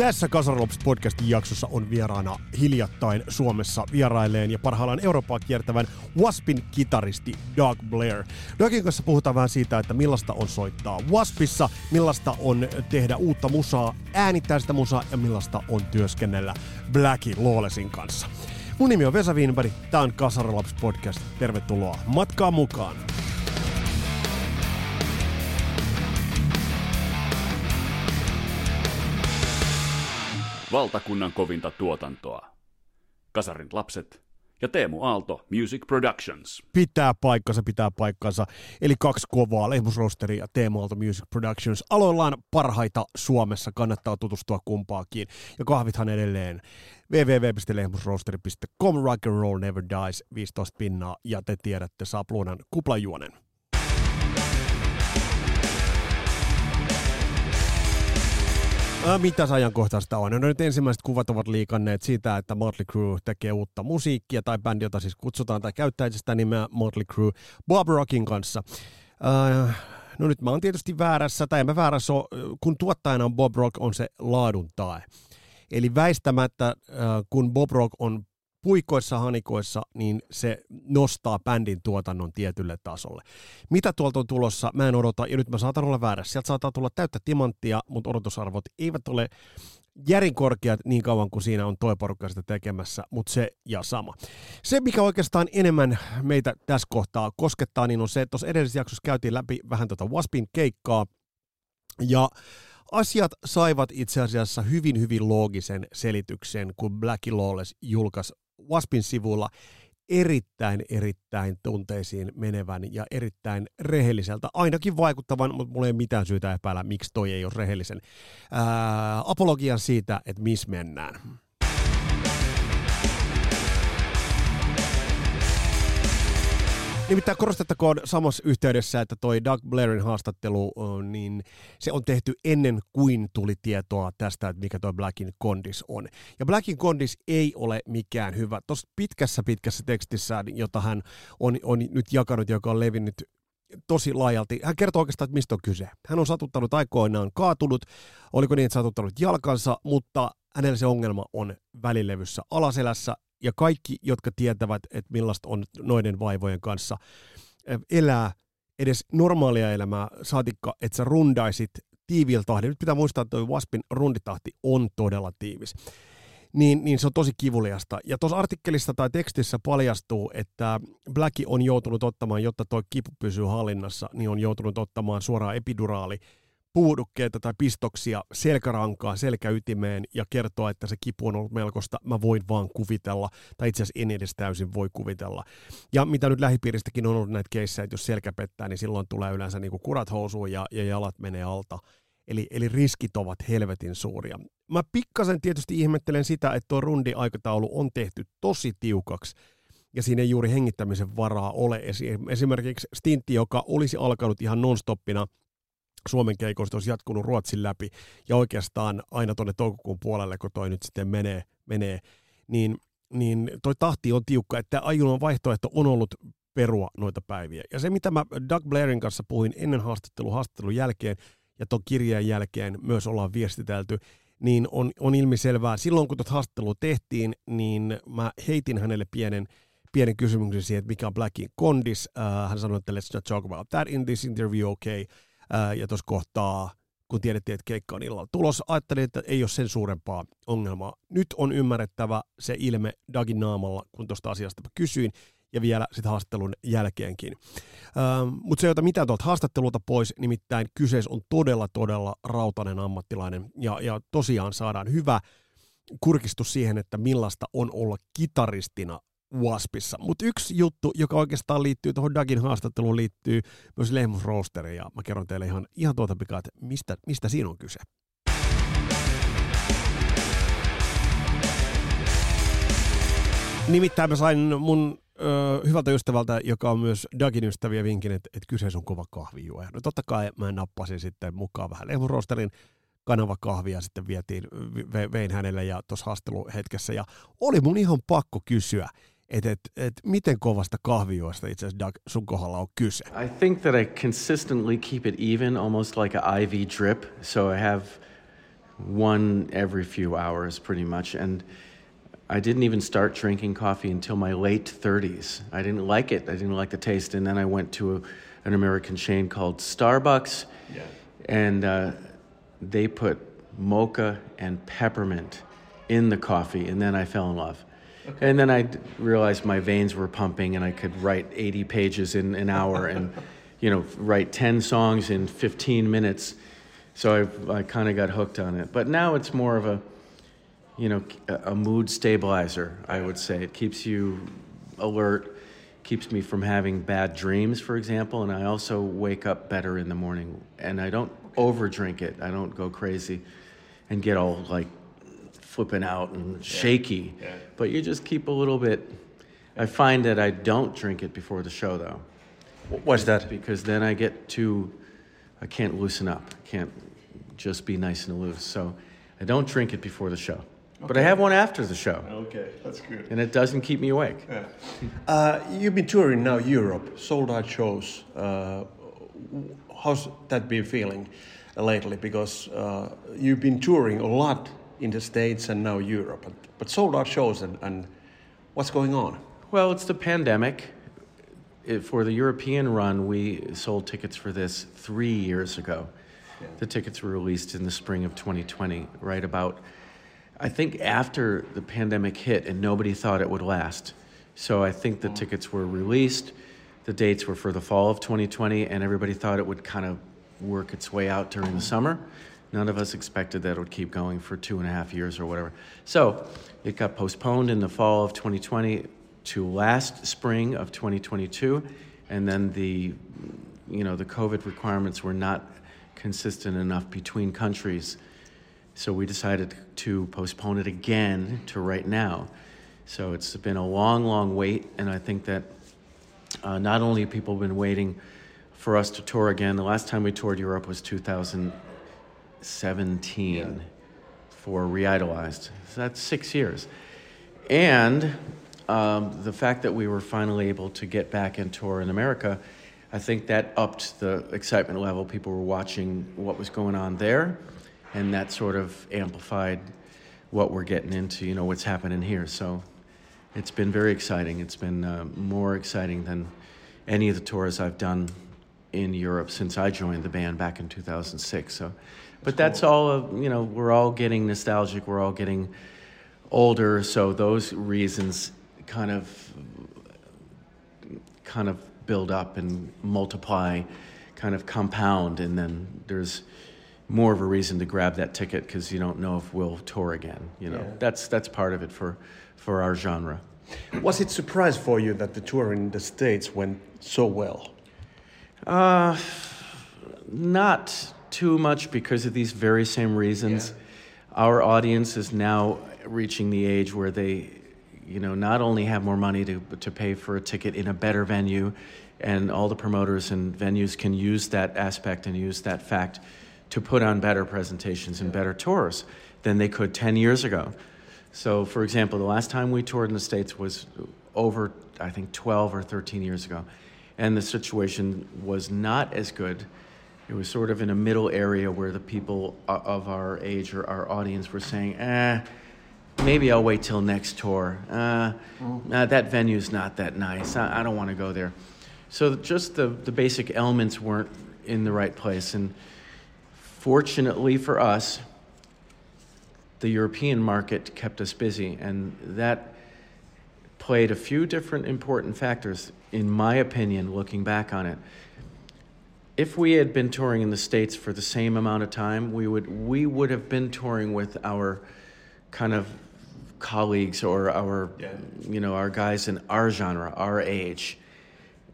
Tässä Kasarlops podcastin jaksossa on vieraana hiljattain Suomessa vierailleen ja parhaillaan Eurooppaa kiertävän Waspin kitaristi Doug Blair. Dougin kanssa puhutaan vähän siitä, että millaista on soittaa Waspissa, millaista on tehdä uutta musaa, äänittää sitä musaa ja millaista on työskennellä Blackie Lawlessin kanssa. Mun nimi on Vesa Wienberg, tää on Kasarlops podcast. Tervetuloa matkaan mukaan! Valtakunnan kovinta tuotantoa. Kasarin lapset ja Teemu Aalto Music Productions. pitää paikkansa, pitää paikkansa. Eli kaksi kovaa, Lehmusrosteri ja Teemu Aalto Music Productions. Aloillaan parhaita Suomessa, kannattaa tutustua kumpaakin. Ja kahvithan edelleen www.lehmusrosteri.com, rock and roll never dies, 15 pinnaa, ja te tiedätte Sapluunan kuplajuonen. Ää, Mitäs ajankohtaista on? No nyt ensimmäiset kuvat ovat liikanneet siitä, että Motley Crue tekee uutta musiikkia, tai bändi, jota siis kutsutaan tai käyttää sitä nimeä Motley Crue, Bob Rockin kanssa. Ää, no nyt mä oon tietysti väärässä, tai en mä väärässä ole, kun tuottajana Bob Rock, on se laadun tae. Eli väistämättä, kun Bob Rock on puikoissa, hanikoissa, niin se nostaa bändin tuotannon tietylle tasolle. Mitä tuolta on tulossa, mä en odota, ja nyt mä saatan olla väärässä. Sieltä saattaa tulla täyttä timanttia, mutta odotusarvot eivät ole järin korkeat niin kauan kuin siinä on toi porukka sitä tekemässä, mutta se ja sama. Se, mikä oikeastaan enemmän meitä tässä kohtaa koskettaa, niin on se, että tuossa edellisessä jaksossa käytiin läpi vähän tuota Waspin keikkaa, ja asiat saivat itse asiassa hyvin, hyvin loogisen selityksen, kun Black Lawless julkaisi Waspin sivulla erittäin, erittäin tunteisiin menevän ja erittäin rehelliseltä, ainakin vaikuttavan, mutta mulla ei mitään syytä epäillä, miksi toi ei ole rehellisen, ää, apologian siitä, että missä mennään. Nimittäin korostettakoon samassa yhteydessä, että toi Doug Blairin haastattelu, niin se on tehty ennen kuin tuli tietoa tästä, että mikä toi Blackin kondis on. Ja Blackin kondis ei ole mikään hyvä. Tuossa pitkässä pitkässä tekstissä, jota hän on, on nyt jakanut, joka on levinnyt tosi laajalti. Hän kertoo oikeastaan, että mistä on kyse. Hän on satuttanut aikoinaan kaatunut, oliko niin, että satuttanut jalkansa, mutta hänellä se ongelma on välilevyssä alaselässä, ja kaikki, jotka tietävät, että millaista on noiden vaivojen kanssa elää edes normaalia elämää, saatikka, että sä rundaisit tiiviillä tahdilla. Nyt pitää muistaa, että tuo Waspin runditahti on todella tiivis. Niin, niin se on tosi kivuliasta. Ja tuossa artikkelissa tai tekstissä paljastuu, että Blacki on joutunut ottamaan, jotta tuo kipu pysyy hallinnassa, niin on joutunut ottamaan suoraan epiduraali puudukkeita tai pistoksia selkärankaa selkäytimeen ja kertoa, että se kipu on ollut melkoista, mä voin vaan kuvitella, tai itse asiassa en edes täysin voi kuvitella. Ja mitä nyt lähipiiristäkin on ollut näitä keissejä, että jos selkä pettää, niin silloin tulee yleensä niin kuin kurat housuun ja, ja jalat menee alta. Eli, eli riskit ovat helvetin suuria. Mä pikkasen tietysti ihmettelen sitä, että tuo rundi-aikataulu on tehty tosi tiukaksi, ja siinä ei juuri hengittämisen varaa ole. Esimerkiksi stintti, joka olisi alkanut ihan nonstoppina – Suomen keikoista olisi jatkunut Ruotsin läpi ja oikeastaan aina tuonne toukokuun puolelle, kun toi nyt sitten menee, menee niin, niin toi tahti on tiukka, että ainoa vaihtoehto on ollut perua noita päiviä. Ja se, mitä mä Doug Blairin kanssa puhuin ennen haastattelun haastattelun jälkeen ja tuon kirjeen jälkeen myös ollaan viestitelty, niin on, on ilmiselvää. Silloin kun tuota haastattelua tehtiin, niin mä heitin hänelle pienen, pienen kysymyksen siihen, että mikä on Blackin kondis. Uh, hän sanoi, että let's not talk about that in this interview, okay. Ää, ja tuossa kohtaa, kun tiedettiin, että keikka on illalla tulos, ajattelin, että ei ole sen suurempaa ongelmaa. Nyt on ymmärrettävä se ilme Dagin naamalla, kun tuosta asiasta kysyin, ja vielä sitten haastattelun jälkeenkin. Mutta se ei ota mitään tuolta haastattelulta pois, nimittäin kyseessä on todella, todella rautainen ammattilainen, ja, ja tosiaan saadaan hyvä kurkistus siihen, että millaista on olla kitaristina Waspissa. Mutta yksi juttu, joka oikeastaan liittyy tuohon Dagin haastatteluun, liittyy myös Lehmus Roasteriin, ja mä kerron teille ihan, ihan tuota pikaa, että mistä, mistä siinä on kyse. Nimittäin mä sain mun ö, hyvältä ystävältä, joka on myös Dagin ystäviä vinkin, että, että kyseessä on kova kahvijuoja. No totta kai mä nappasin sitten mukaan vähän lehmurosterin kanavakahvia sitten vietiin, vein hänelle ja tuossa haasteluhetkessä. Ja oli mun ihan pakko kysyä, että et, et, miten kovasta kahvijuosta itse asiassa Doug sun kohdalla on kyse? I think that I consistently keep it even, almost like an IV drip. So I have one every few hours pretty much. And I didn't even start drinking coffee until my late 30s. I didn't like it. I didn't like the taste. And then I went to a, an American chain called Starbucks. Yeah. And uh, they put mocha and peppermint in the coffee. And then I fell in love. And then I realized my veins were pumping and I could write 80 pages in an hour and, you know, write 10 songs in 15 minutes. So I, I kind of got hooked on it. But now it's more of a, you know, a mood stabilizer, I would say. It keeps you alert, keeps me from having bad dreams, for example, and I also wake up better in the morning. And I don't over drink it, I don't go crazy and get all like flipping out and shaky. Yeah. Yeah. But you just keep a little bit. I find that I don't drink it before the show, though. Why's that? Because then I get too, I can't loosen up. I can't just be nice and loose. So I don't drink it before the show. But I have one after the show. Okay, that's good. And it doesn't keep me awake. Yeah. Uh, you've been touring now Europe, sold out shows. Uh, how's that been feeling lately? Because uh, you've been touring a lot in the States and now Europe, but, but sold out shows and, and what's going on? Well, it's the pandemic. It, for the European run, we sold tickets for this three years ago. Yeah. The tickets were released in the spring of 2020, right about I think after the pandemic hit and nobody thought it would last. So I think the mm. tickets were released. The dates were for the fall of 2020, and everybody thought it would kind of work its way out during the summer. None of us expected that it would keep going for two and a half years or whatever. So it got postponed in the fall of 2020 to last spring of 2022, and then the you know the COVID requirements were not consistent enough between countries so we decided to postpone it again to right now. So it's been a long, long wait, and I think that uh, not only have people been waiting for us to tour again. The last time we toured Europe was 2017 yeah. for ReIdolized. So that's six years. And um, the fact that we were finally able to get back and tour in America, I think that upped the excitement level. People were watching what was going on there and that sort of amplified what we're getting into, you know, what's happening here. So it's been very exciting. It's been uh, more exciting than any of the tours I've done in Europe since I joined the band back in 2006. So, but that's all, you know, we're all getting nostalgic. We're all getting older. So those reasons kind of, kind of build up and multiply, kind of compound. And then there's, more of a reason to grab that ticket because you don't know if we'll tour again. You know, yeah. that's that's part of it for for our genre. Was it surprise for you that the tour in the states went so well? Uh, not too much because of these very same reasons. Yeah. Our audience is now reaching the age where they, you know, not only have more money to to pay for a ticket in a better venue, and all the promoters and venues can use that aspect and use that fact to put on better presentations and better tours than they could 10 years ago. So, for example, the last time we toured in the States was over, I think, 12 or 13 years ago. And the situation was not as good. It was sort of in a middle area where the people of our age or our audience were saying, eh, maybe I'll wait till next tour. Uh, uh, that venue's not that nice. I, I don't want to go there. So just the, the basic elements weren't in the right place. And Fortunately for us, the European market kept us busy, and that played a few different important factors, in my opinion, looking back on it. If we had been touring in the States for the same amount of time, we would, we would have been touring with our kind of colleagues or our, yeah. you know, our guys in our genre, our age.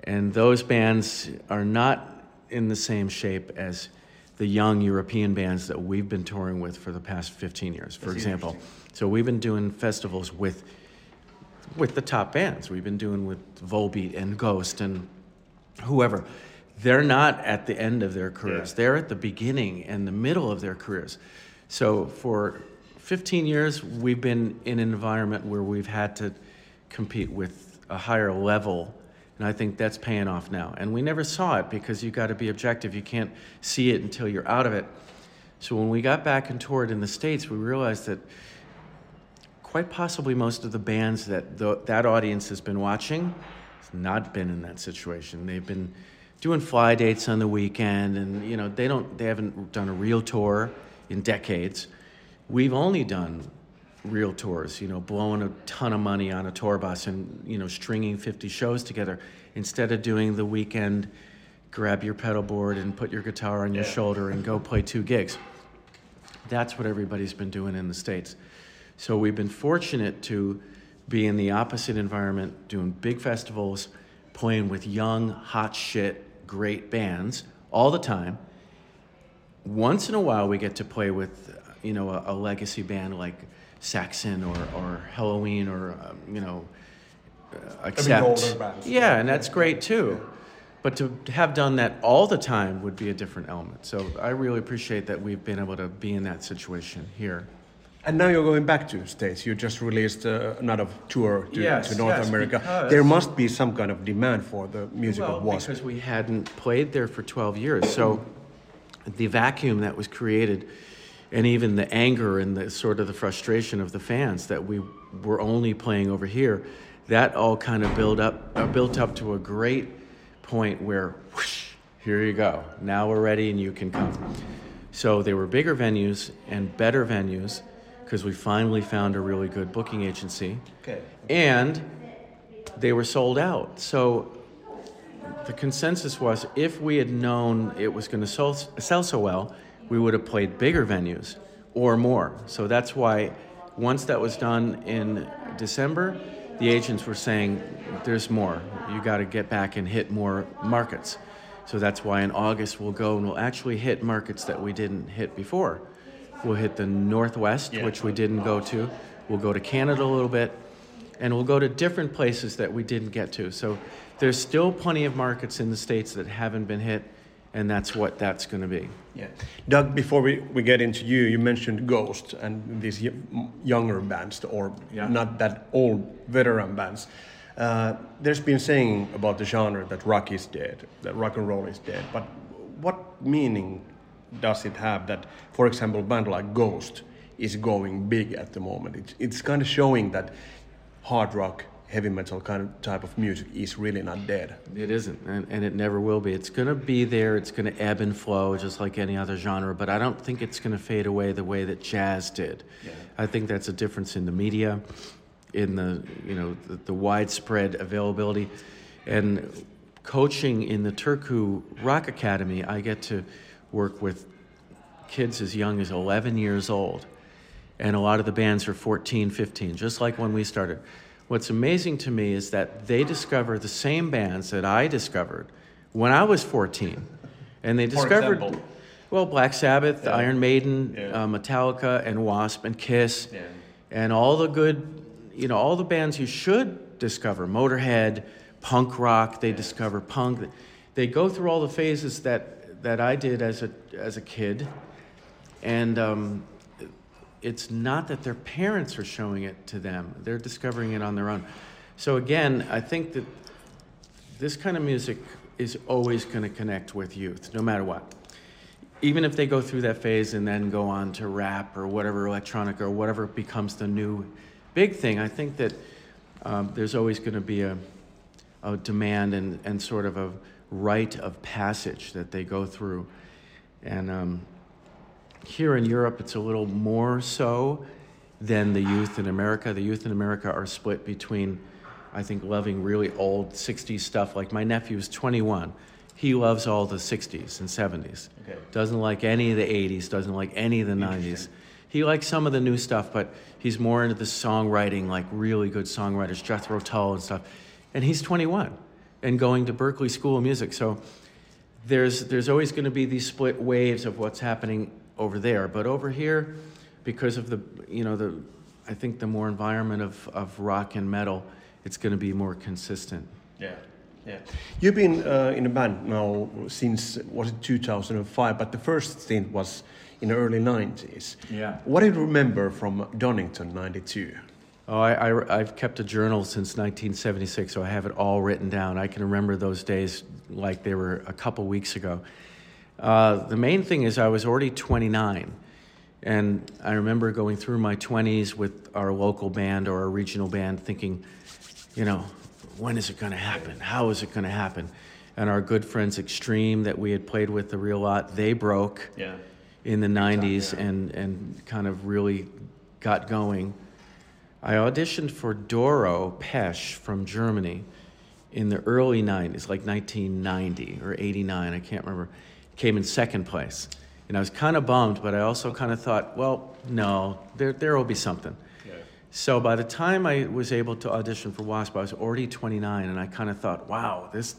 And those bands are not in the same shape as the young European bands that we've been touring with for the past 15 years, for That's example. So we've been doing festivals with with the top bands. We've been doing with Volbeat and Ghost and whoever. They're not at the end of their careers. Yeah. They're at the beginning and the middle of their careers. So for 15 years, we've been in an environment where we've had to compete with a higher level. And I think that's paying off now. And we never saw it because you got to be objective. You can't see it until you're out of it. So when we got back and toured in the States, we realized that quite possibly most of the bands that the, that audience has been watching has not been in that situation. They've been doing fly dates on the weekend, and you know they don't they haven't done a real tour in decades. We've only done real tours, you know, blowing a ton of money on a tour bus and you know stringing 50 shows together instead of doing the weekend grab your pedal board and put your guitar on your shoulder and go play two gigs. That's what everybody's been doing in the States. So we've been fortunate to be in the opposite environment, doing big festivals, playing with young, hot shit, great bands all the time. Once in a while, we get to play with, you know, a, a legacy band like Saxon or, or Helloween or, um, you know, uh, accept. Yeah, and that's great too. But to have done that all the time would be a different element. So I really appreciate that we've been able to be in that situation here. And now you're going back to States. You just released uh, another tour to, Yes, to North yes, America. There must be some kind of demand for the music well, of Wasp. because we hadn't played there for 12 years. So the vacuum that was created, and even the anger and the sort of the frustration of the fans that we were only playing over here, that all kind of built up, uh, built up to a great point where, whoosh, here you go. Now we're ready and you can come. So they were bigger venues and better venues because we finally found a really good booking agency. Okay. And they were sold out. So the consensus was if we had known it was going to sell, sell so well, we would have played bigger venues or more. So that's why once that was done in December, the agents were saying, there's more. You got to get back and hit more markets. So that's why in August we'll go and we'll actually hit markets that we didn't hit before. We'll hit the Northwest, which we didn't go to. We'll go to Canada a little bit and we'll go to different places that we didn't get to. So there's still plenty of markets in the States that haven't been hit, and that's what that's going to be. Yeah. Doug, before we, we get into you, you mentioned Ghost and these younger bands, or Yeah. not that old veteran bands. Uh, there's been saying about the genre that rock is dead, that rock and roll is dead. But what meaning does it have that, for example, band like Ghost is going big at the moment? It's, it's kind of showing that hard rock, heavy metal kind of type of music is really not dead. It isn't, and, and it never will be. It's going to be there. It's going to ebb and flow just like any other genre, but I don't think it's going to fade away the way that jazz did. I think that's a difference in the media, in the you know the, the widespread availability, and coaching in the Turku Rock Academy. I get to work with kids as young as 11 years old and a lot of the bands are 14, 15, just like when we started. What's amazing to me is that they discover the same bands that I discovered when I was 14. And they discovered, well, Black Sabbath, Iron Maiden, Yeah. uh, Metallica, and Wasp, and Kiss, Yeah. and all the good, you know, all the bands you should discover. Motorhead, punk rock, they discover punk. They go through all the phases that, that I did as a, as a kid. And um, it's not that their parents are showing it to them, they're discovering it on their own. So, again, I think that this kind of music is always going to connect with youth, no matter what. Even if they go through that phase and then go on to rap or whatever, electronic or whatever becomes the new big thing, I think that um, there's always going to be a, a demand and, and sort of a rite of passage that they go through. And um, here in Europe, it's a little more so than the youth in America. The youth in America are split between, I think, loving really old 60s stuff. Like my nephew is 21. He loves all the 60s and 70s. Okay. Doesn't like any of the 80s, doesn't like any of the 90s. He likes some of the new stuff, but he's more into the songwriting, like really good songwriters, Jethro Tull and stuff. And he's 21 and going to Berklee School of Music. So there's there's always going to be these split waves of what's happening over there, but over here, because of the you know the I think the more environment of, of rock and metal, it's going to be more consistent. Yeah. Yeah. You've been uh, in a band now since was it 2005, but the first stint was in the early 90s. Yeah. What do you remember from Donington 92? Oh, I, I, have kept a journal since 1976, so I have it all written down. I can remember those days like they were a couple weeks ago. Uh, the main thing is I was already 29, and I remember going through my 20s with our local band or our regional band thinking, you know, when is it going to happen? How is it going to happen? And our good friends Extreme that we had played with a real lot, they broke yeah. in the 90s yeah. and, and kind of really got going. I auditioned for Doro Pesch from Germany in the early 90s, like 1990 or 89, I can't remember. Came in second place. And I was kind of bummed, but I also kind of thought, well, no, there, there will be something. Yeah. So by the time I was able to audition for WASP, I was already 29, and I kind of thought, wow, this,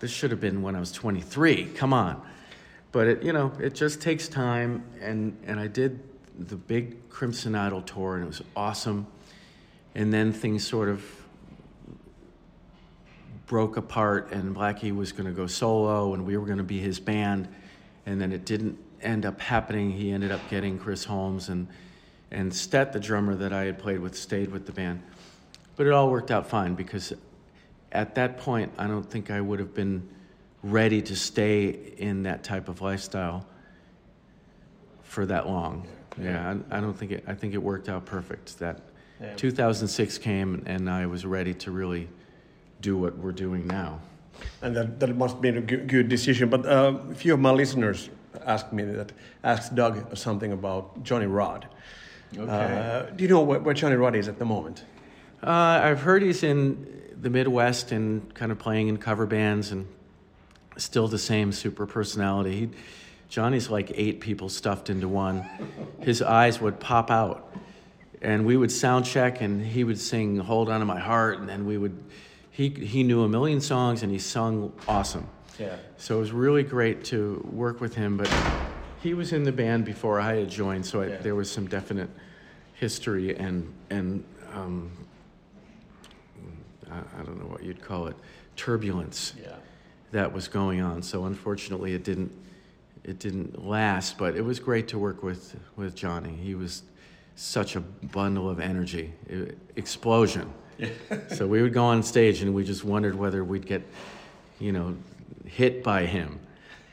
this should have been when I was 23. Come on. But it, you know, it just takes time, and, and I did the big Crimson Idol tour, and it was awesome. And then things sort of broke apart, and Blackie was going to go solo, and we were going to be his band. And then it didn't end up happening. He ended up getting Chris Holmes, and and Stet, the drummer that I had played with, stayed with the band. But it all worked out fine because at that point, I don't think I would have been ready to stay in that type of lifestyle for that long. Yeah, I, I, don't think it. I think it worked out perfect. That yeah. 2006 came, and I was ready to really do what we're doing now. And that, that must be a good, good decision. But uh, a few of my listeners asked me that asked Doug something about Johnny Rod. Okay. Uh, do you know where, where, Johnny Rod is at the moment? Uh, I've heard he's in the Midwest and kind of playing in cover bands and still the same super personality. He, Johnny's like eight people stuffed into one. His eyes would pop out. And we would sound check, and he would sing Hold On to My Heart, and then we would. He, he knew a million songs, and he sung awesome. Yeah. So it was really great to work with him, but he was in the band before I had joined, so I, yeah. there was some definite history and, and um, I, I, don't know what you'd call it, turbulence yeah. that was going on. So unfortunately, it didn't it didn't last, but it was great to work with with Johnny. He was such a bundle of energy, it, explosion. Yeah. so we would go on stage and we just wondered whether we'd get, you know, hit by him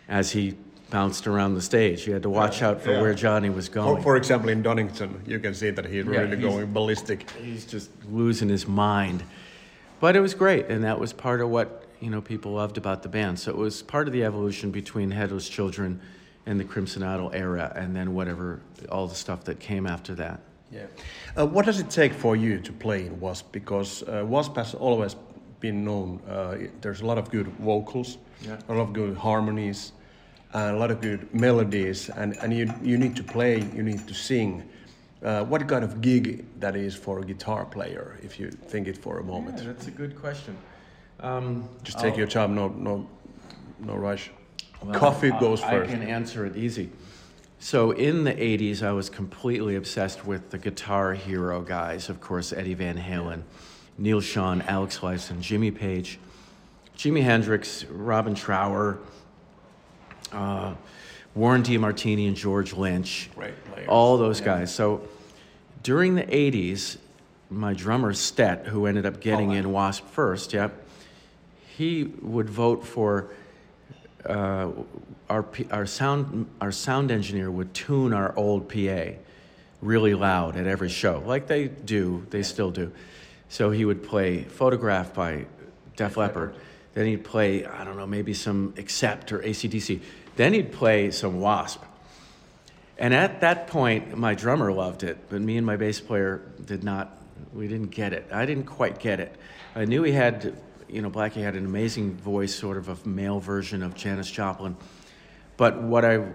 as he bounced around the stage. You had to watch yeah, out for yeah. where Johnny was going. For example, in Donington, you can see that he's really he's, going ballistic. He's just losing his mind. But it was great, and that was part of what you know people loved about the band. So it was part of the evolution between Headless Children and the Crimson Idol era, and then whatever all the stuff that came after that. Yeah. Uh, what does it take for you to play in Wasp? Because uh, Wasp has always been known. Uh, there's a lot of good vocals, yeah. a lot of good harmonies, a lot of good melodies, and, and you you need to play, you need to sing. Uh, what kind of gig that is for a guitar player, if you think it for a moment? Yeah, that's a good question. Um, Just take I'll, your time, no, no, no rush. Well, Coffee I, goes first. I can answer it easy. So in the 80s, I was completely obsessed with the guitar hero guys. Of course, Eddie Van Halen, Neal Schon, Alex Lifeson, Jimmy Page, Jimi Hendrix, Robin Trower, uh, Warren DeMartini, and George Lynch. Right, all those yeah. guys. So during the 80s, my drummer Stet, who ended up getting oh, in Wasp first, yep, he would vote for uh, our, our, sound, our sound engineer would tune our old PA really loud at every show, like they do, they still do. So he would play Photograph by Def Leppard. Then he'd play, I don't know, maybe some Accept or ACDC. Then he'd play some Wasp. And at that point, my drummer loved it, but me and my bass player did not, we didn't get it. I didn't quite get it. I knew he had you know, Blackie had an amazing voice, sort of a male version of Janis Joplin. But what I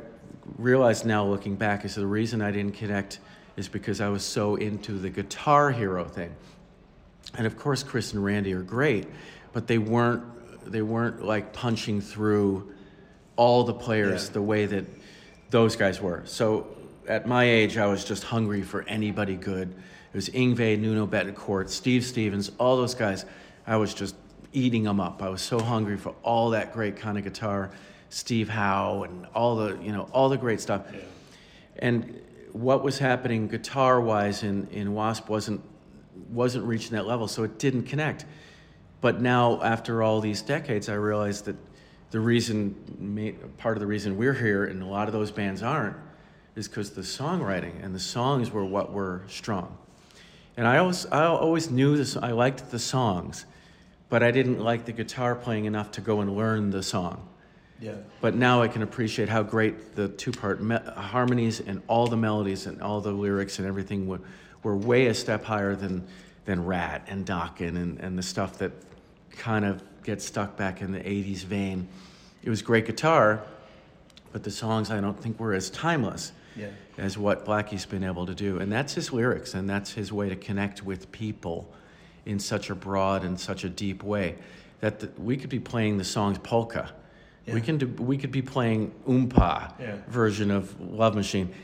realized now, looking back, is the reason I didn't connect is because I was so into the guitar hero thing. And of course, Chris and Randy are great, but they weren't they weren't like punching through all the players yeah. the way that those guys were. So at my age, I was just hungry for anybody good It was Yngwie, Nuno Bettencourt, Steve Stevens, all those guys. I was just eating them up. I was so hungry for all that great kind of guitar, Steve Howe, and all the you know all the great stuff. Yeah. And what was happening guitar wise in, in Wasp wasn't wasn't reaching that level, so it didn't connect. But now, after all these decades, I realized that the reason, part of the reason we're here, and a lot of those bands aren't, is because the songwriting and the songs were what were strong. And I always, I always knew this. I liked the songs, but I didn't like the guitar playing enough to go and learn the song. Yeah. But now I can appreciate how great the two-part me- harmonies and all the melodies and all the lyrics and everything were, were way a step higher than than Ratt and Dokken and, and the stuff that kind of gets stuck back in the 80s vein. It was great guitar, but the songs I don't think were as timeless yeah. as what Blackie's been able to do. And that's his lyrics, and that's his way to connect with people in such a broad and such a deep way that the, we could be playing the songs polka yeah. We can do, we could be playing oompa yeah. version of Love Machine.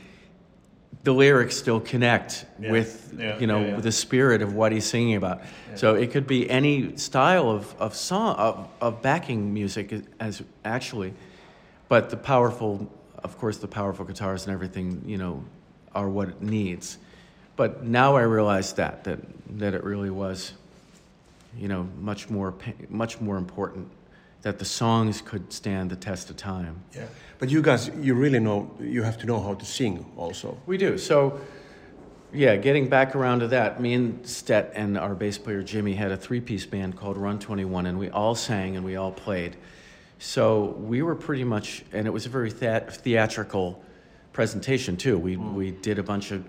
The lyrics still connect yeah. with you know the spirit of what he's singing about. So it could be any style of of song of, of backing music as actually, but the powerful, of course, the powerful guitars and everything you know are what it needs. But now I realize that that that it really was, you know, much more much more important that the songs could stand the test of time. Yeah. But you guys, you really know, you have to know how to sing also. We do. So, yeah, getting back around to that, me and Stet and our bass player Jimmy had a three piece band called Run 21, and we all sang and we all played. So we were pretty much, and it was a very theatrical presentation too. We, mm. we did a bunch of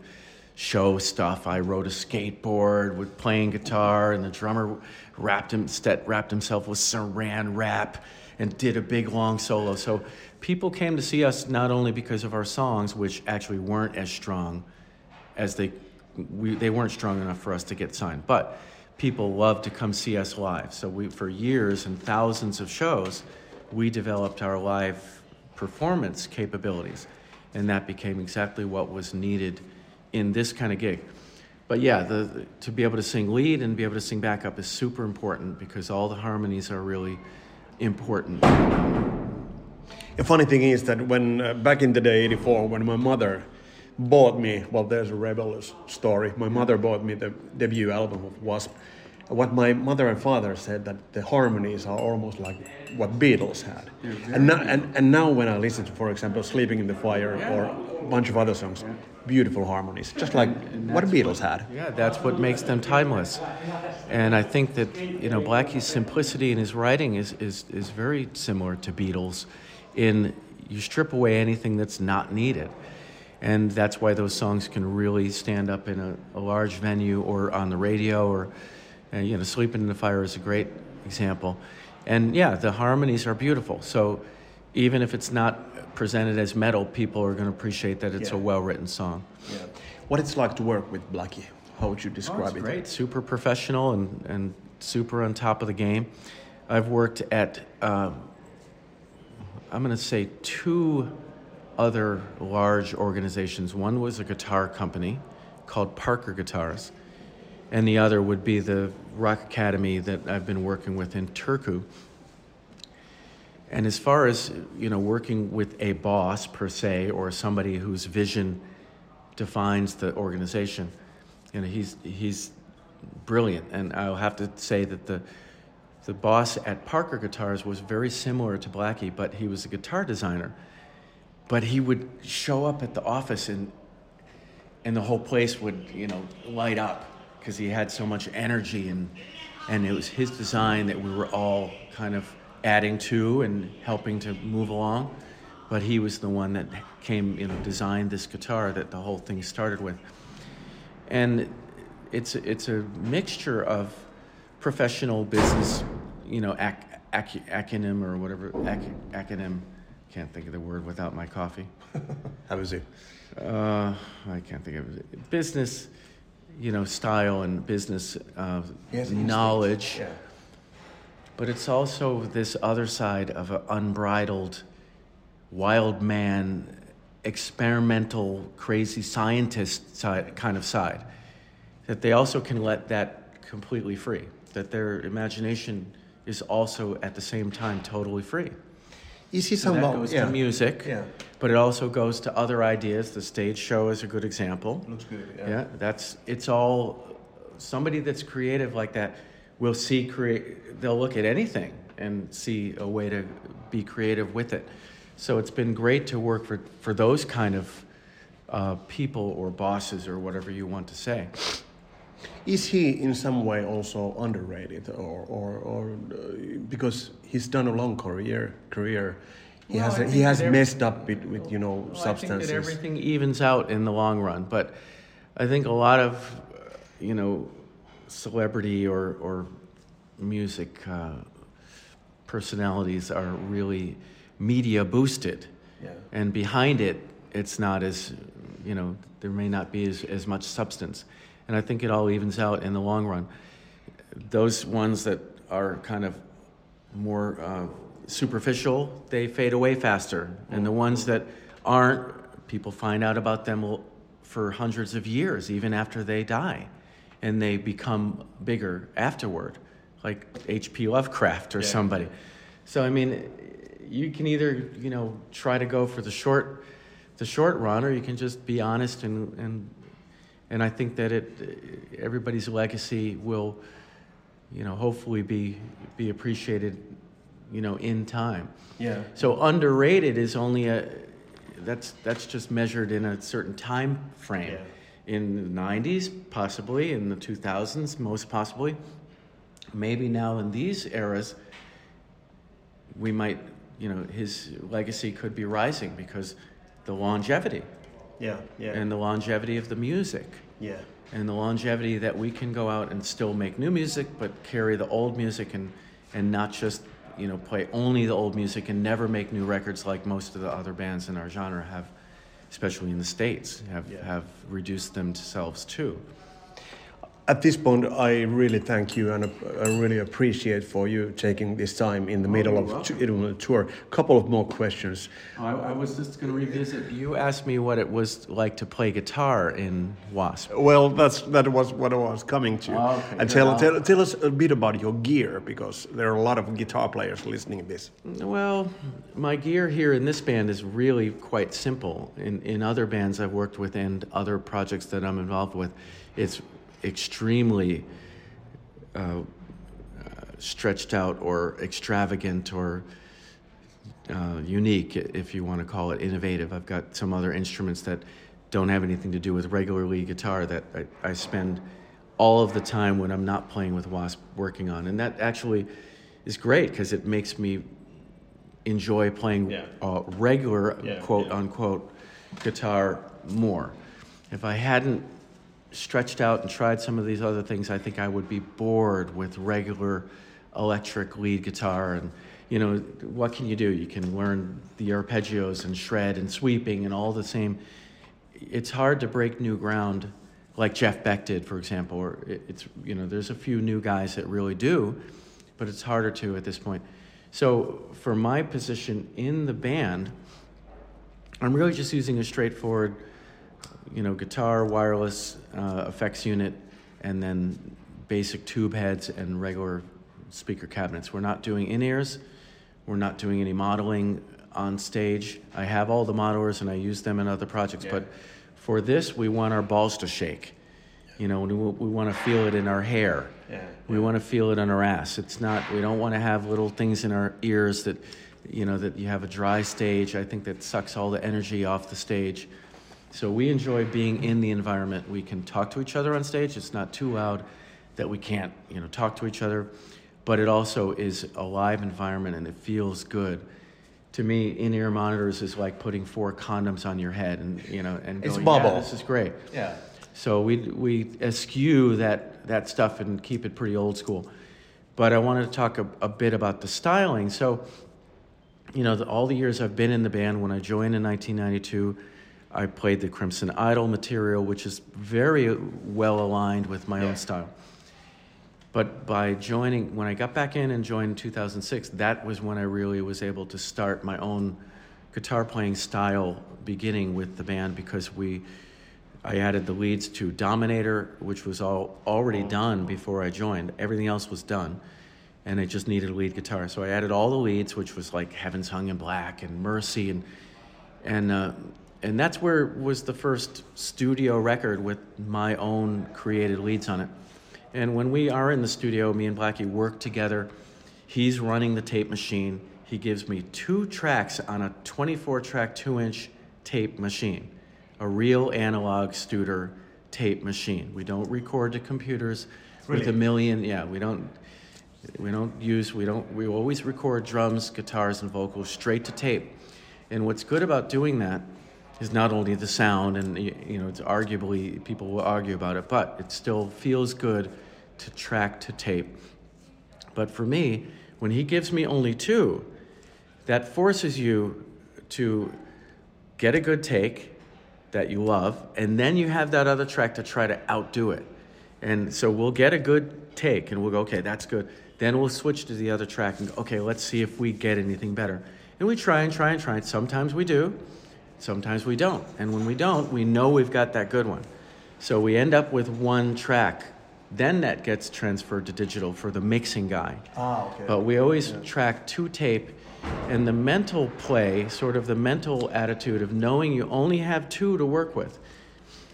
show stuff. I rode a skateboard with playing guitar, and the drummer wrapped him, wrapped himself with saran wrap and did a big long solo. So people came to see us not only because of our songs, which actually weren't as strong as they we, they weren't strong enough for us to get signed, but people loved to come see us live. So we for years and thousands of shows, we developed our live performance capabilities, and that became exactly what was needed in this kind of gig. But yeah, the, to be able to sing lead and be able to sing backup is super important because all the harmonies are really important. The funny thing is that when uh, back in the day, '84, when my mother bought me, well, there's a rebellious story. My mother bought me the debut album of Wasp. What my mother and father said that the harmonies are almost like what Beatles had. And now, and, and now when I listen to, for example, Sleeping in the Fire or a bunch of other songs, beautiful harmonies, just like what Beatles had. Yeah, that's what makes them timeless. And I think that you know Blackie's simplicity in his writing is is is very similar to Beatles. In you strip away anything that's not needed, and that's why those songs can really stand up in a, a large venue or on the radio or uh, you know Sleeping in the Fire is a great example. And yeah, the harmonies are beautiful. So even if it's not presented as metal, people are going to appreciate that it's yeah. a well written song. Yeah. What it's like to work with Blackie? How would you describe oh, it's it? Great, super professional and, and super on top of the game. I've worked at, uh, I'm going to say, two other large organizations. One was a guitar company called Parker Guitars, and the other would be the Rock Academy that I've been working with in Turku. And as far as you know, working with a boss per se, or somebody whose vision defines the organization, you know, he's he's brilliant. And I'll have to say that the the boss at Parker Guitars was very similar to Blackie, but he was a guitar designer. But he would show up at the office and and the whole place would you know light up because he had so much energy and and it was his design that we were all kind of adding to and helping to move along. But he was the one that came, you know, designed this guitar that the whole thing started with. And it's it's a mixture of professional business, you know, ac- ac- acronym or whatever ac- acronym. Can't think of the word without my coffee. How is it? Uh, I can't think of it. Business, you know, style and business uh, knowledge. Yeah but it's also this other side of an unbridled, wild man, experimental, crazy scientist side, kind of side. that they also can let that completely free, that their imagination is also at the same time totally free. You see, So somehow that goes yeah. to music, Yeah. But it also goes to other ideas. The stage show is a good example. Looks good. Yeah, that's it's all somebody that's creative like that will see create. They'll look at anything and see a way to be creative with it. So it's been great to work for for those kind of uh, people or bosses or whatever you want to say. Is he in some way also underrated, or or, or uh, because he's done a long career career, he has he has messed up with, with you know Well, I think substances. that everything evens out in the long run, but I think a lot of, you know, celebrity or or music uh, personalities are really media boosted, Yeah. and behind it, it's not as, you know, there may not be as, as much substance, and I think it all evens out in the long run. Those ones that are kind of more uh, superficial, they fade away faster. And the ones that aren't, people find out about them for hundreds of years, even after they die. And they become bigger afterward, like H.P. Lovecraft or somebody. So, I mean, you can either, you know, try to go for the short, the short run, or you can just be honest and, and, and I think that it, everybody's legacy will, you know, hopefully be be appreciated, you know, in time. Yeah. So underrated is only a that's that's just measured in a certain time frame. Yeah. In the 90s, possibly in the 2000s, most possibly. Maybe now in these eras, we might, you know, his legacy could be rising because the longevity Yeah. Yeah. and the longevity of the music yeah. and the longevity that we can go out and still make new music but carry the old music and and not just you know play only the old music and never make new records like most of the other bands in our genre have especially in the states have Yeah. have reduced themselves to At this point, I really thank you and I really appreciate for you taking this time in the oh, middle Oh, you're of the tour. A couple of more questions. I, I was just going to revisit you asked me what it was like to play guitar in wasp Well, that's that was what I was coming to. Oh, okay. And tell, tell tell us a bit about your gear because there are a lot of guitar players listening to this. Well, my gear here in this band is really quite simple. In in other bands I've worked with and other projects that I'm involved with, it's extremely uh, stretched out or extravagant or uh, unique, if you want to call it innovative. I've got some other instruments that don't have anything to do with regular lead guitar that I, I spend all of the time when I'm not playing with Wasp working on, and that actually is great because it makes me enjoy playing Yeah. uh, regular Yeah, quote yeah. unquote guitar more. If I hadn't stretched out and tried some of these other things, I think I would be bored with regular electric lead guitar. And, you know, what can you do? You can learn the arpeggios and shred and sweeping and all the same. It's hard to break new ground like Jeff Beck did, for example. Or it's, you know, there's a few new guys that really do, but it's harder to at this point. So for my position in the band, I'm really just using a straightforward, you know, guitar, wireless uh, effects unit, and then basic tube heads and regular speaker cabinets. We're not doing in ears. We're not doing any modeling on stage. I have all the modelers and I use them in other projects, but for this, we want our balls to shake. You know, we, we want to feel it in our hair. Yeah, We want to feel it on our ass. It's not. We don't want to have little things in our ears that, you know, that you have a dry stage. I think that sucks all the energy off the stage. So we enjoy being in the environment. We can talk to each other on stage. It's not too loud that we can't, you know, talk to each other, but it also is a live environment and it feels good. To me, in-ear monitors is like putting four condoms on your head, and you know, and It's going, bubble. Yeah, this is great. Yeah. So we we eschew that that stuff and keep it pretty old school. But I wanted to talk a, a bit about the styling. So, you know, the, all the years I've been in the band. When I joined in 1992, I played the Crimson Idol material, which is very well aligned with my Yeah. own style. But by joining, when I got back in and joined in 2006, that was when I really was able to start my own guitar playing style beginning with the band because we I added the leads to Dominator, which was all already done before I joined. Everything else was done, and it just needed a lead guitar. So I added all the leads, which was like Heaven's Hung in Black and Mercy, and and uh, and that's where was the first studio record with my own created leads on it. And when we are in the studio, me and Blackie work together. He's running the tape machine. He gives me two tracks on a 24 track, two inch tape machine a real analog Studer tape machine. We don't record to computers with a million. Yeah, we don't. We don't use. We don't. We always record drums, guitars, and vocals straight to tape. And what's good about doing that is not only the sound, and you know, it's arguably people will argue about it, but it still feels good to track to tape. But for me, when he gives me only two, that forces you to get a good take that you love, and then you have that other track to try to outdo it. And so we'll get a good take and we'll go, okay, that's good. Then we'll switch to the other track and go, okay, let's see if we get anything better. And we try and try and try. And sometimes we do, sometimes we don't. And when we don't, we know we've got that good one. So we end up with one track. Then that gets transferred to digital for the mixing guy. Ah, okay. But we always track two tape, and the mental play, sort of the mental attitude of knowing you only have two to work with.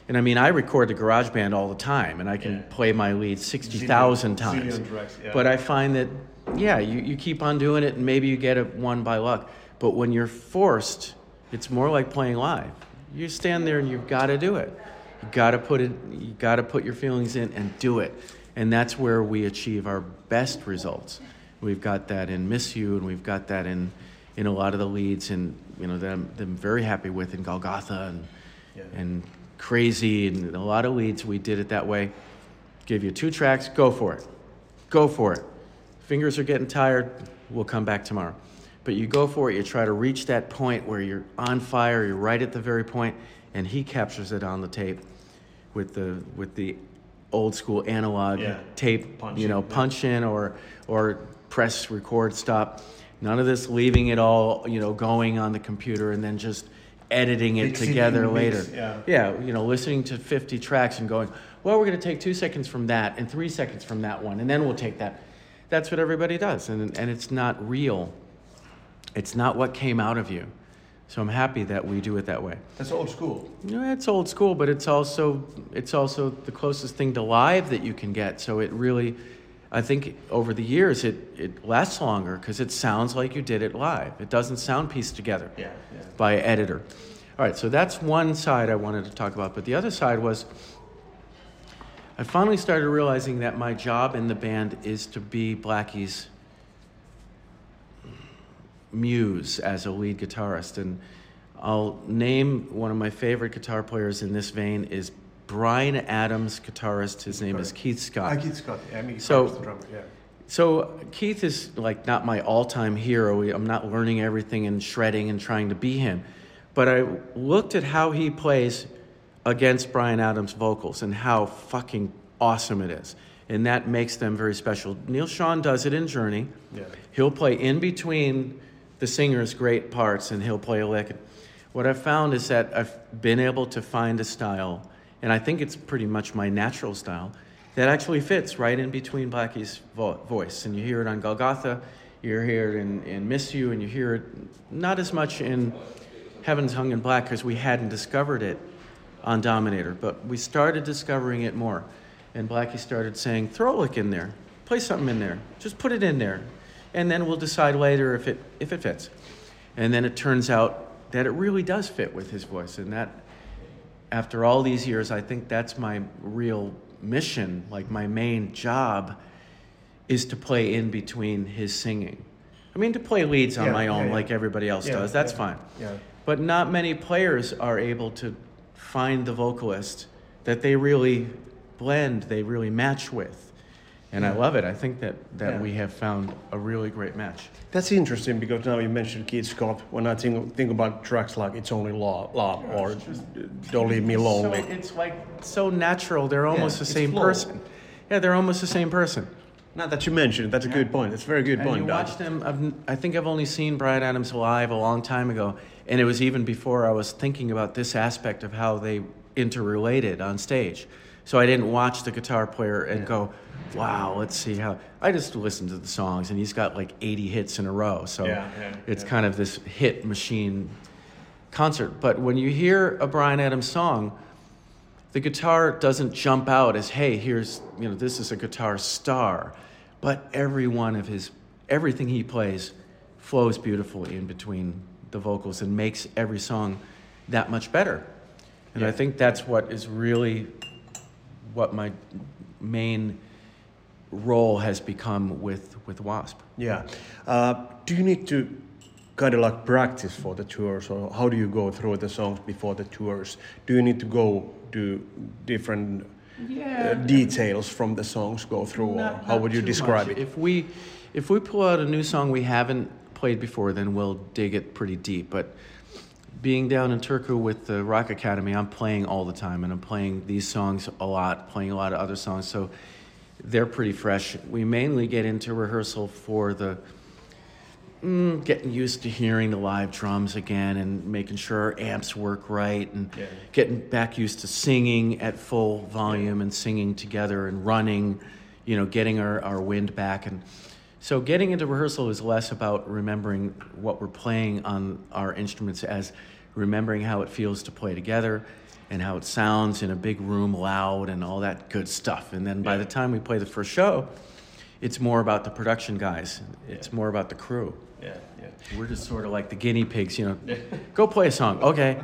And I mean, I record the garage band all the time, and I can Yeah. play my lead 60,000 times. yeah. But I find that, yeah, you, you keep on doing it, and maybe you get it one by luck. But when you're forced, it's more like playing live. You stand there and you've got to do it. You got to put it. You got to put your feelings in and do it. And that's where we achieve our best results. We've got that in Miss You, and we've got that in in a lot of the leads, and you know that I'm, that I'm very happy with in Golgotha and Yeah. and Crazy, and a lot of leads. We did it that way. Give you two tracks, go for it. Go for it. Fingers are getting tired, we'll come back tomorrow. But you go for it, you try to reach that point where you're on fire, you're right at the very point, and he captures it on the tape with the with the old school analog Yeah. tape, Punch you know, in, yeah. in or or press record stop. None of this leaving it all, you know, going on the computer and then just editing it Mixing together later. mix, yeah. Yeah, you know, listening to 50 tracks and going, well, we're going to take two seconds from that and three seconds from that one, and then we'll take that. That's what everybody does, and, and it's not real. It's not what came out of you. So I'm happy that we do it that way. That's old school. You know, it's old school, but it's also it's also the closest thing to live that you can get. So it really, I think over the years it it lasts longer because it sounds like you did it live. It doesn't sound pieced together Yeah, yeah. by an editor. All right, so that's one side I wanted to talk about. But the other side was I finally started realizing that my job in the band is to be Blackie's muse as a lead guitarist. And I'll name one of my favorite guitar players in this vein is Bryan Adams, guitarist. His name is Keith Scott. I Keith Scott. Yeah, I mean, So- the drummer. Yeah. So Keith is like not my all-time hero. I'm not learning everything and shredding and trying to be him. But I looked at how he plays against Bryan Adams' vocals and how fucking awesome it is. And that makes them very special. Neal Schon does it in Journey. Yeah. He'll play in between the singer's great parts and he'll play a lick. What I've found is that I've been able to find a style, and I think it's pretty much my natural style, that actually fits right in between Blackie's vo- voice. And you hear it on Golgotha, you hear it in, in Miss You, and you hear it not as much in Heaven's Hung in Black because we hadn't discovered it on Dominator, but we started discovering it more. And Blackie started saying, throw a lick in there, play something in there, just put it in there, and then we'll decide later if it, if it fits. And then it turns out that it really does fit with his voice, and that after all these years, I think that's my real mission, like my main job, is to play in between his singing. I mean, to play leads on Yeah, my own, yeah. like everybody else Yeah, does, that's yeah, fine. yeah. But not many players are able to find the vocalist that they really blend, they really match with. And I love it. I think that, that Yeah. we have found a really great match. That's interesting because now you mentioned Keith Scott. When I think think about tracks like "It's Only Love" love or "Don't Leave Me Lonely," So it's like so natural. They're almost the same flow. person. Yeah, they're almost the same person. now that you mentioned, it, that's a good point. That's a very good And point. you Doug. watch them. I've, I think I've only seen Bryan Adams live a long time ago, and it was even before I was thinking about this aspect of how they interrelated on stage. So I didn't watch the guitar player and go, wow, let's see how. I just listened to the songs, and he's got like 80 hits in a row. So Yeah, yeah, it's yeah. kind of this hit machine concert. But when you hear a Bryan Adams song, the guitar doesn't jump out as, hey, here's, you know, this is a guitar star. But every one of his, everything he plays flows beautifully in between the vocals and makes every song that much better. And I think that's what is really what my main role has become with, with Wasp. Yeah. Uh, do you need to kind of like practice for the tours, or how do you go through the songs before the tours? Do you need to go do different uh, details from the songs go through, or how would you describe much. it? If we if we pull out a new song we haven't played before, then we'll dig it pretty deep. But being down in Turku with the Rock Academy, I'm playing all the time, and I'm playing these songs a lot, playing a lot of other songs, so they're pretty fresh. We mainly get into rehearsal for the mm, getting used to hearing the live drums again and making sure our amps work right and Yeah. getting back used to singing at full volume and singing together and running, you know, getting our, our wind back. And so getting into rehearsal is less about remembering what we're playing on our instruments as remembering how it feels to play together and how it sounds in a big room loud and all that good stuff. And then by the time we play the first show, it's more about the production guys. It's more about the crew. Yeah, yeah. We're just sort of like the guinea pigs, you know. Go play a song, okay.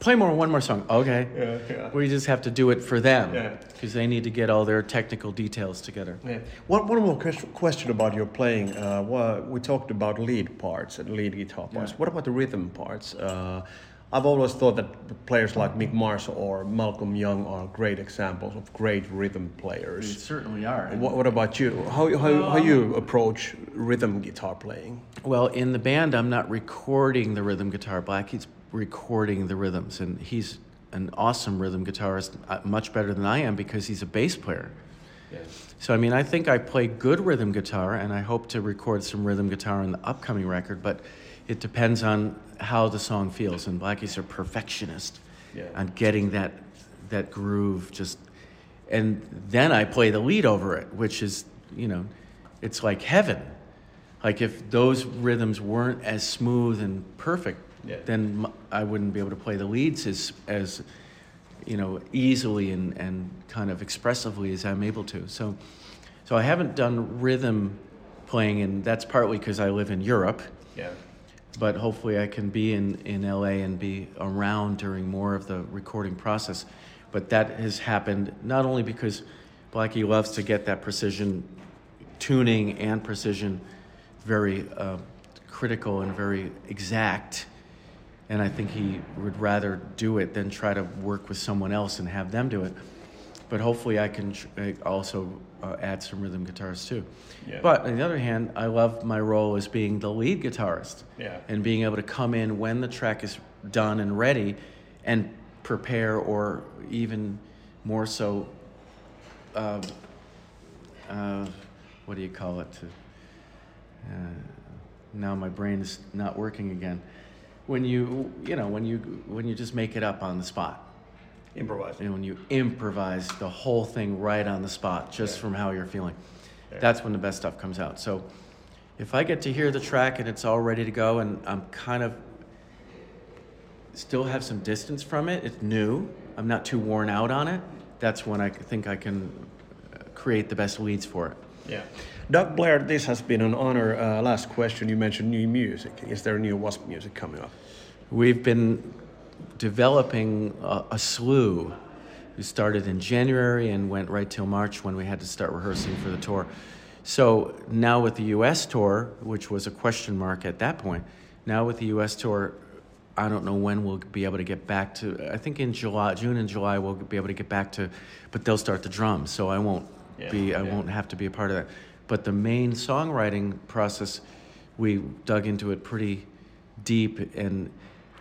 Play more, one more song, okay. Yeah, yeah. We just have to do it for them Yeah. because they need to get all their technical details together. Yeah. One, one more question, about your playing. Uh, well, we talked about lead parts and lead guitar parts. What about the rhythm parts? Uh, I've always thought that players like Mick Mars or Malcolm Young are great examples of great rhythm players. They certainly are. What, what about you? How, how, how you approach rhythm guitar playing? Well, in the band, I'm not recording the rhythm guitar. Blackie's recording the rhythms, and he's an awesome rhythm guitarist, uh, much better than I am because he's a bass player. So, I mean, I think I play good rhythm guitar, and I hope to record some rhythm guitar on the upcoming record, but it depends on how the song feels. And Blackie's a perfectionist Yeah. on getting that, that groove just. And then I play the lead over it, which is, you know, it's like heaven. Like if those rhythms weren't as smooth and perfect, Yeah. then I wouldn't be able to play the leads as, as you know, easily and, and kind of expressively as I'm able to. So, so I haven't done rhythm playing, and that's partly because I live in Europe. Yeah. But hopefully, I can be in, in LA and be around during more of the recording process. But that has happened not only because Blackie loves to get that precision tuning and precision very uh, critical and very exact. And I think he would rather do it than try to work with someone else and have them do it. But hopefully, I can tr- uh, also uh, add some rhythm guitars too. Yeah. But on the other hand, I love my role as being the lead guitarist Yeah. and being able to come in when the track is done and ready and prepare, or even more so, um, uh, what do you call it? Uh, now my brain is not working again. When you, you know, when you when you just make it up on the spot, Improvise. and when you improvise the whole thing right on the spot, just from how you're feeling, that's when the best stuff comes out. So, if I get to hear the track and it's all ready to go, and I'm kind of still have some distance from it, it's new. I'm not too worn out on it. That's when I think I can uh, create the best leads for it. Yeah. Doug Blair, this has been an honor. Uh, last question, you mentioned new music. Is there new Wasp music coming up? We've been developing a, a slew. We started in January and went right till March when we had to start rehearsing for the tour. So now with the U.S. tour, which was a question mark at that point, now with the U.S. tour, I don't know when we'll be able to get back to. I think in July, June and July, we'll be able to get back to, but they'll start the drums, so I won't Yeah, be. I yeah. won't have to be a part of that. But the main songwriting process, we dug into it pretty deep, and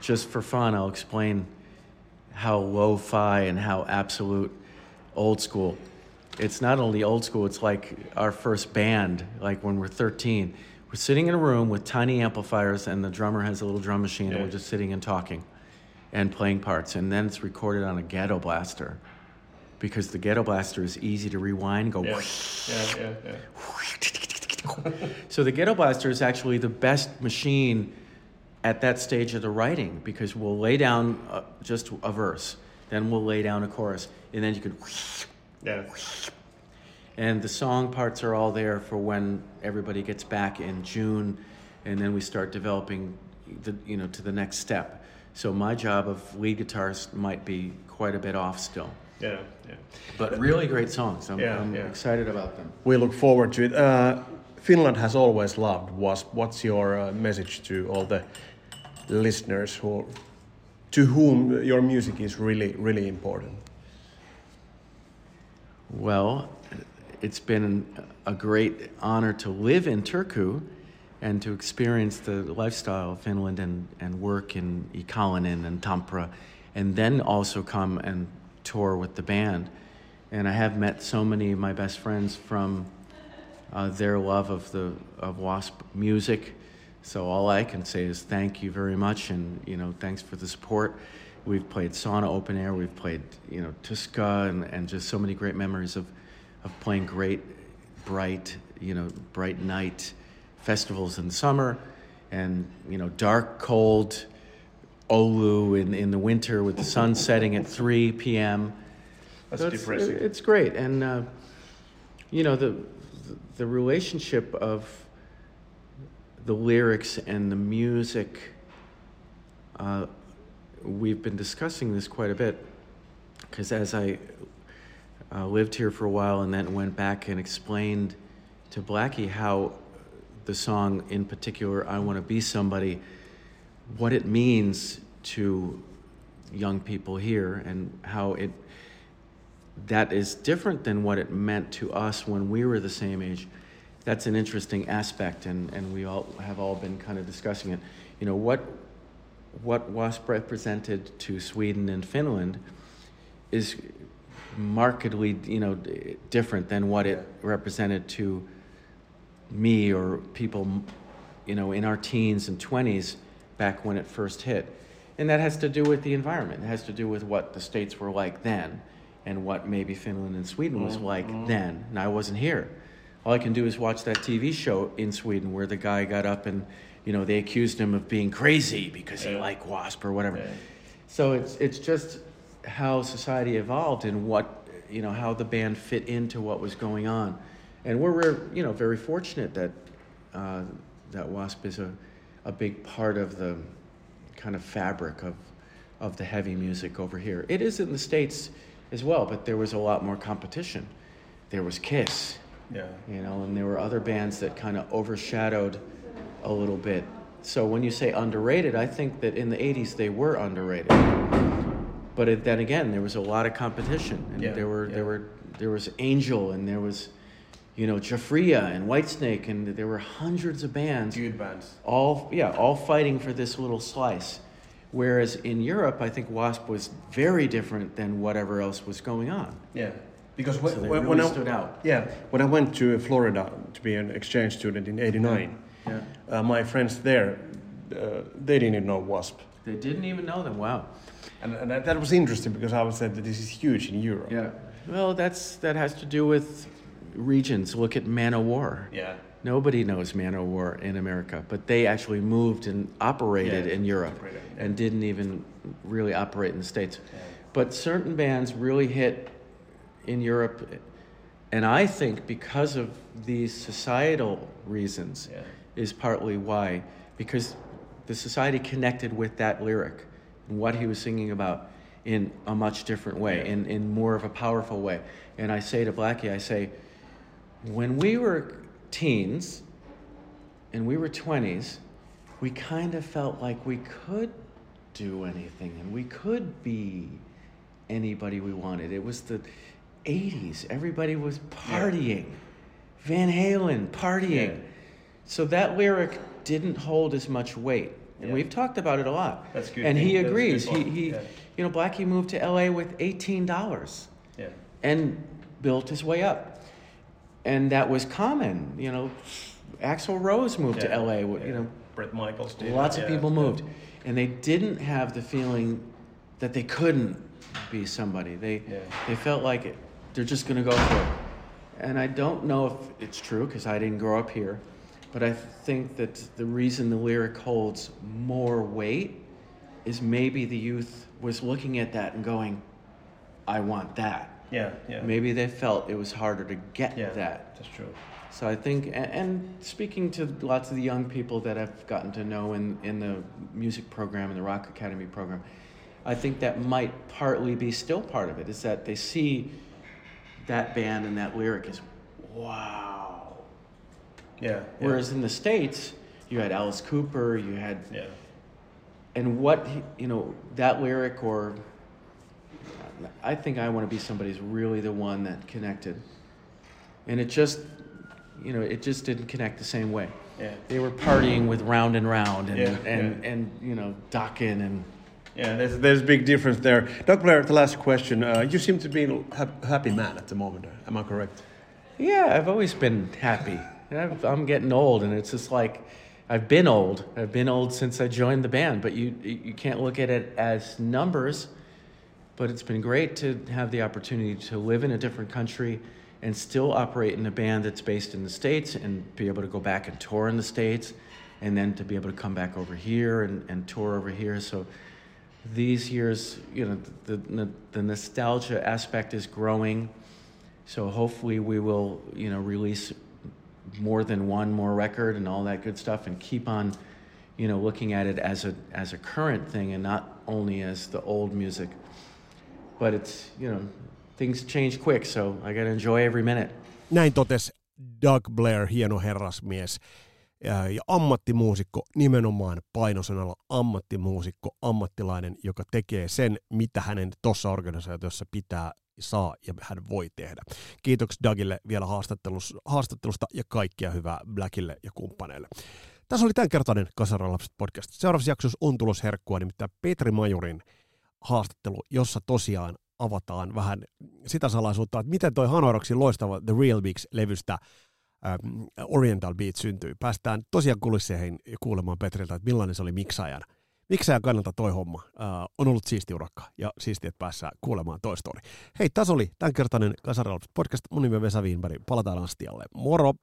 just for fun, I'll explain how lo-fi and how absolute old school. It's not only old school, it's like our first band, like when we're 13. We're sitting in a room with tiny amplifiers and the drummer has a little drum machine and we're just sitting and talking. and playing parts, and then it's recorded on a ghetto blaster because the ghetto blaster is easy to rewind. Go. Yeah, yeah, yeah. So the ghetto blaster is actually the best machine at that stage of the writing because we'll lay down uh, just a verse, then we'll lay down a chorus, and then you can. Yeah. And the song parts are all there for when everybody gets back in June, and then we start developing, the you know, to the next step. So my job of lead guitarist might be quite a bit off still, Yeah, yeah. but really great songs. I'm, Yeah, I'm yeah. excited about them. We look forward to it. Uh, Finland has always loved Wasp. What's your uh, message to all the listeners who, to whom your music is really, really important? Well, it's been a great honor to live in Turku and to experience the lifestyle of Finland and, and work in Ikaalinen and Tampere, and then also come and tour with the band. And I have met so many of my best friends from uh, their love of the of Wasp music. So all I can say is thank you very much, and you know thanks for the support. We've played Sauna Open Air, we've played you know Tuska, and, and just so many great memories of of playing great, bright you know bright night festivals in the summer, and you know dark, cold Oulu in in the winter with the sun setting at 3 p.m. That's So it's- depressing. It's great, and uh, you know the the relationship of the lyrics and the music. Uh, we've been discussing this quite a bit because as I uh, lived here for a while and then went back and explained to Blackie how the song, in particular, "I Want to Be Somebody," what it means to young people here and how it that is different than what it meant to us when we were the same age. That's an interesting aspect, and, and we all have all been kind of discussing it. You know, what, what WASP represented to Sweden and Finland is markedly, you know, different than what it represented to me or people, you know, in our teens and 20s back when it first hit. And that has to do with the environment. It has to do with what the states were like then and what maybe Finland and Sweden was like then. And I wasn't here. All I can do is watch that TV show in Sweden where the guy got up and, you know, they accused him of being crazy because he liked WASP or whatever. Yeah. So it's it's just how society evolved and what you know how the band fit into what was going on, and we're, we're you know very fortunate that uh, that Wasp is a a big part of the kind of fabric of of the heavy music over here. It is in the states as well, but there was a lot more competition. There was Kiss, Yeah. you know, and there were other bands that kind of overshadowed a little bit. So when you say underrated, I think that in the 80s they were underrated. But it, then again, there was a lot of competition, and Yeah, there were yeah. there were there was Angel, and there was, you know, Jafria and Whitesnake, and there were hundreds of bands Good bands. all yeah all fighting for this little slice whereas in europe i think wasp was very different than whatever else was going on Yeah. Because when, So they when, really when I, stood out. Yeah. When I went to Florida to be an exchange student in '89, yeah uh, my friends there, uh, they didn't even know Wasp. they didn't even know them wow And, and that, that was interesting because I was said that this is huge in Europe. yeah well that's that has to do with regions look at Manowar Yeah. nobody knows Manowar in america but they actually moved and operated Yeah, in europe yeah. and didn't even really operate in the states but certain bands really hit in Europe, and I think because of these societal reasons Yeah. is partly why, because the society connected with that lyric and what he was singing about in a much different way, Yeah. in, in more of a powerful way. And I say to Blackie, I say, when we were teens and we were 20s, we kind of felt like we could do anything and we could be anybody we wanted. It was the 80s. Everybody was partying. Van Halen, partying. Yeah. So that lyric didn't hold as much weight. And Yeah. we've talked about it a lot. That's good And thing. he agrees. He, he Yeah. you know, Blackie moved to LA with $18 Yeah. and built his way up. And that was common. You know, Axl Rose moved to Yeah. LA. You Yeah. know, Bret Michaels did. lots of people moved, and they didn't have the feeling that they couldn't be somebody. They they felt like it, they're just going to go for it. And I don't know if it's true because I didn't grow up here, but I think that the reason the lyric holds more weight is maybe the youth was looking at that and going, "I want that." Yeah, yeah. Maybe they felt it was harder to get Yeah, that. that's true. So I think, a- and speaking to lots of the young people that I've gotten to know in, in the music program, in the Rock Academy program, I think that might partly be still part of it, is that they see that band and that lyric as, wow. Yeah. yeah. Whereas in the States, you had Alice Cooper, you had, yeah. and what, he- you know, that lyric or, I think I want to be somebody who's really the one that connected. And it just, you know, it just didn't connect the same way. Yeah. They were partying with Round and Round and, Yeah, and, yeah. and, you know, Dokken and, Yeah, there's there's a big difference there. Doug Blair, the last question. Uh, you seem to be a happy man at the moment. Am I correct? Yeah, I've always been happy. I've, I'm getting old, and it's just like I've been old. I've been old since I joined the band, but you you can't look at it as numbers. But it's been great to have the opportunity to live in a different country and still operate in a band that's based in the states and be able to go back and tour in the states, and then to be able to come back over here and, and tour over here. So these years, you know, the, the, the nostalgia aspect is growing. So hopefully we will, you know, release more than one more record and all that good stuff and keep on, you know, looking at it as a as a current thing and not only as the old music. But it's, you know, things change quick, so I got to enjoy every minute. Näin totesi Doug Blair, hieno herrasmies ja ammattimuusikko, nimenomaan painosanalla ammattimuusikko, ammattilainen, joka tekee sen, mitä hänen tuossa organisaatiossa pitää, saa ja hän voi tehdä. Kiitoksia Dougille vielä haastattelusta, haastattelusta ja kaikkia hyvää Blackille ja kumppaneille. Tässä oli tämänkertainen Kasaralapset podcast. Seuraavassa jaksossa on tulos herkkua, nimittäin Petri Majurin haastattelu, jossa tosiaan avataan vähän sitä salaisuutta, että miten toi Hanoroksin loistava The Real Bigs-levystä ähm, Oriental Beat syntyi. Päästään tosiaan kulisseihin kuulemaan Petriltä, että millainen se oli miksaajan. Miksaajan kannalta toi homma äh, on ollut siisti urakka ja siisti, että päässään kuulemaan toi story. Hei, tässä oli tämänkertainen Kasaralapset podcast. Mun nimi on Vesa Wienberg. Palataan astialle. Moro!